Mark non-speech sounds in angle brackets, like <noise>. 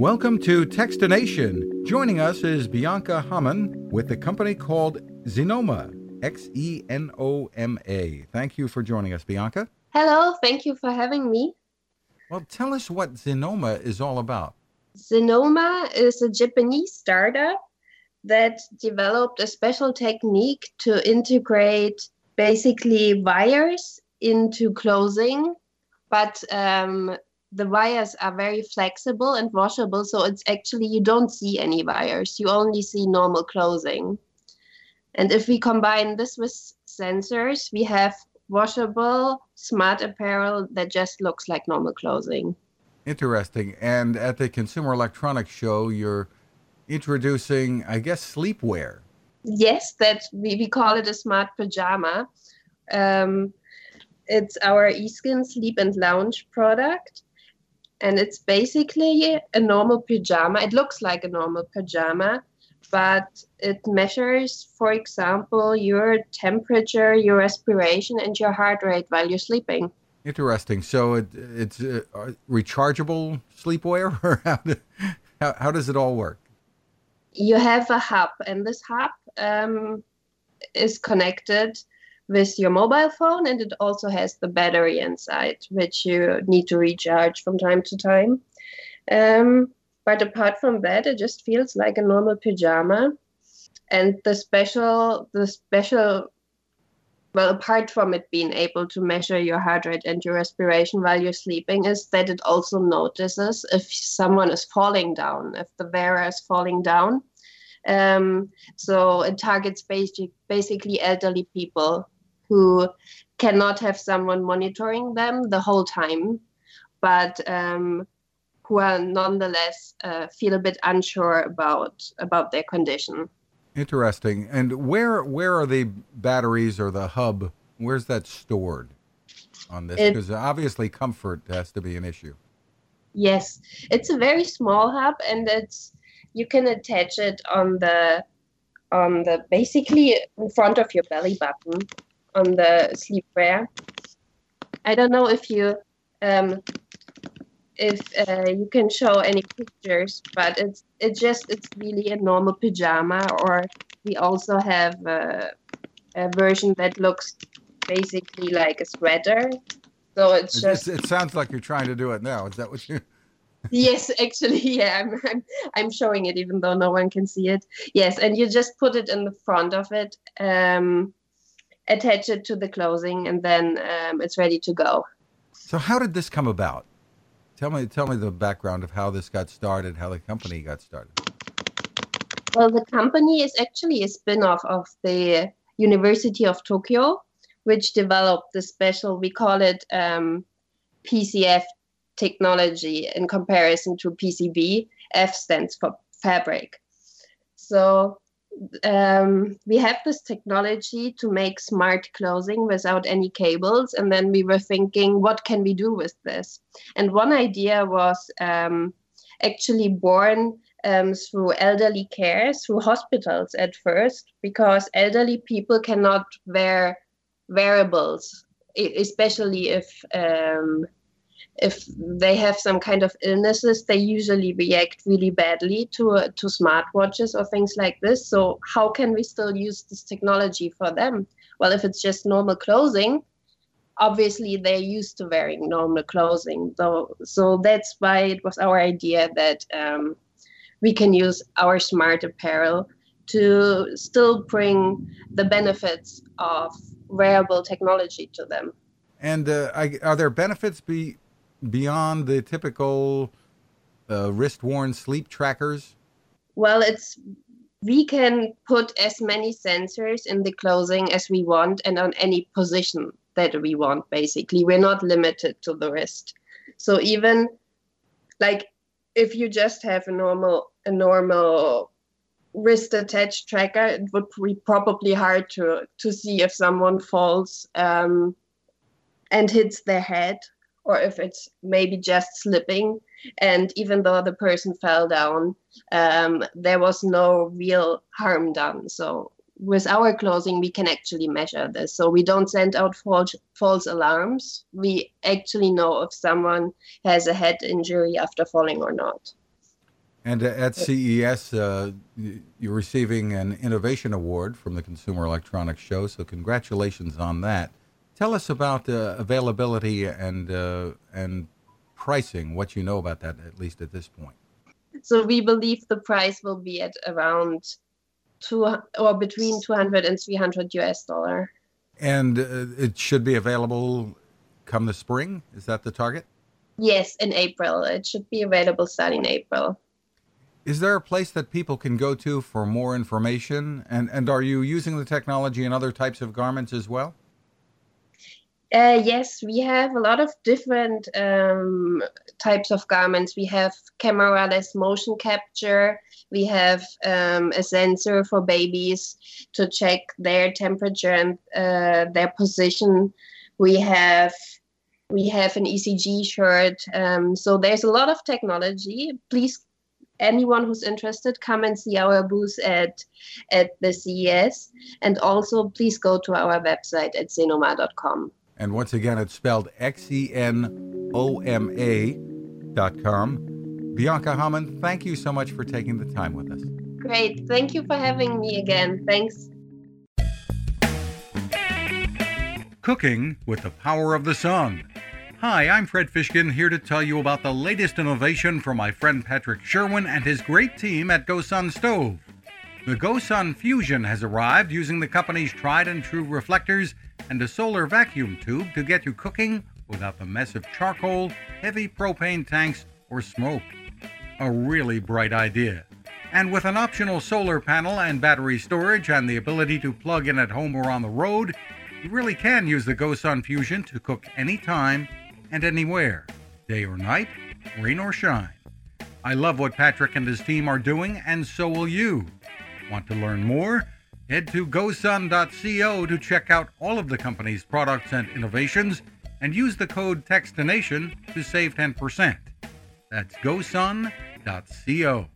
Welcome to Techstination. Joining us is Bianca Hamann with the company called Xenoma, X E N O M A. Thank you for joining us, Bianca. Hello, thank you for having me. Well, tell us what Xenoma is all about. Xenoma is a Japanese startup that developed a special technique to integrate basically wires into clothing, but um, the wires are very flexible and washable. So it's actually, you don't see any wires, you only see normal clothing. And if we combine this with sensors, we have washable, smart apparel that just looks like normal clothing. Interesting. And at the Consumer Electronics Show, you're introducing, I guess, sleepwear. Yes, that we, we call it a smart pajama. Um, it's our eSkin Sleep and Lounge product. And it's basically a normal pajama. It looks like a normal pajama, but it measures, for example, your temperature, your respiration, and your heart rate while you're sleeping. Interesting. So it, it's uh, rechargeable sleepwear, <laughs> or how, do, how, how, does it all work? You have a hub, and this hub um, is connected with your mobile phone, and it also has the battery inside, which you need to recharge from time to time. Um, but apart from that, it just feels like a normal pajama. And the special, the special, well, apart from it being able to measure your heart rate and your respiration while you're sleeping, is that it also notices if someone is falling down, if the wearer is falling down. Um, so it targets basic, basically elderly people who cannot have someone monitoring them the whole time, but um, who are nonetheless uh, feel a bit unsure about about their condition. Interesting. And where where are the batteries or the hub? Where's that stored on this? Because obviously comfort has to be an issue. Yes, it's a very small hub, and it's you can attach it on the on the basically in front of your belly button on the sleepwear. I don't know if you um, if uh, you can show any pictures, but it's it's just it's really a normal pajama. Or we also have a, a version that looks basically like a sweater. So it's it, just. It sounds like you're trying to do it now. Is that what you? <laughs> yes, actually, <laughs> yeah, I'm, I'm I'm showing it even though no one can see it. Yes, and you just put it in the front of it, um, attach it to the clothing, and then um, it's ready to go. So, how did this come about? Tell me, tell me the background of how this got started, how the company got started. Well, the company is actually a spin-off of the University of Tokyo, which developed the special. We call it um, PCF technology in comparison to PCB. F stands for fabric. So um, we have this technology to make smart clothing without any cables. And then we were thinking what can we do with this? And one idea was um, actually born um, through elderly care through hospitals at first because elderly people cannot wear wearables especially if um, if they have some kind of illnesses, they usually react really badly to uh, to smartwatches or things like this. So how can we still use this technology for them? Well, if it's just normal clothing, obviously they're used to wearing normal clothing. So so that's why it was our idea that um, we can use our smart apparel to still bring the benefits of wearable technology to them. And uh, are there benefits be beyond the typical uh, wrist worn sleep trackers? Well, it's we can put as many sensors in the clothing as we want and on any position that we want basically. We're not limited to the wrist. So even like if you just have a normal a normal wrist attached tracker it would be probably hard to to see if someone falls um, and hits their head or if it's maybe just slipping. And even though the person fell down, um, there was no real harm done. So with our clothing, we can actually measure this. So we don't send out false, false alarms. We actually know if someone has a head injury after falling or not. And at CES, uh, you're receiving an innovation award from the Consumer Electronics Show, so congratulations on that. Tell us about uh, availability and uh, and pricing. What you know about that, at least at this point. So we believe the price will be at around two or between 200 and 300 US dollar. And uh, it should be available come the spring. Is that the target? Yes, in April. It should be available starting April. Is there a place that people can go to for more information? And and are you using the technology in other types of garments as well? Uh, yes, we have a lot of different um, types of garments. We have camera-less motion capture. We have um, a sensor for babies to check their temperature and uh, their position. We have we have an ECG shirt. Um, so there's a lot of technology. Please, anyone who's interested, come and see our booth at at the CES, and also please go to our website at xenoma.com. And once again, it's spelled X E N O M A dot com. Bianca Hamann, thank you so much for taking the time with us. Great. Thank you for having me again. Thanks. Cooking with the Power of the Sun. Hi, I'm Fred Fishkin here to tell you about the latest innovation from my friend Patrick Sherwin and his great team at GoSun Stove. The GoSun Fusion has arrived using the company's tried and true reflectors and a solar vacuum tube to get you cooking without the mess of charcoal, heavy propane tanks, or smoke. A really bright idea. And with an optional solar panel and battery storage and the ability to plug in at home or on the road, you really can use the GoSun Fusion to cook anytime and anywhere, day or night, rain or shine. I love what Patrick and his team are doing, and so will you. Want to learn more? Head to gosun.co to check out all of the company's products and innovations and use the code TECHSTINATION to save 10%. That's gosun.co.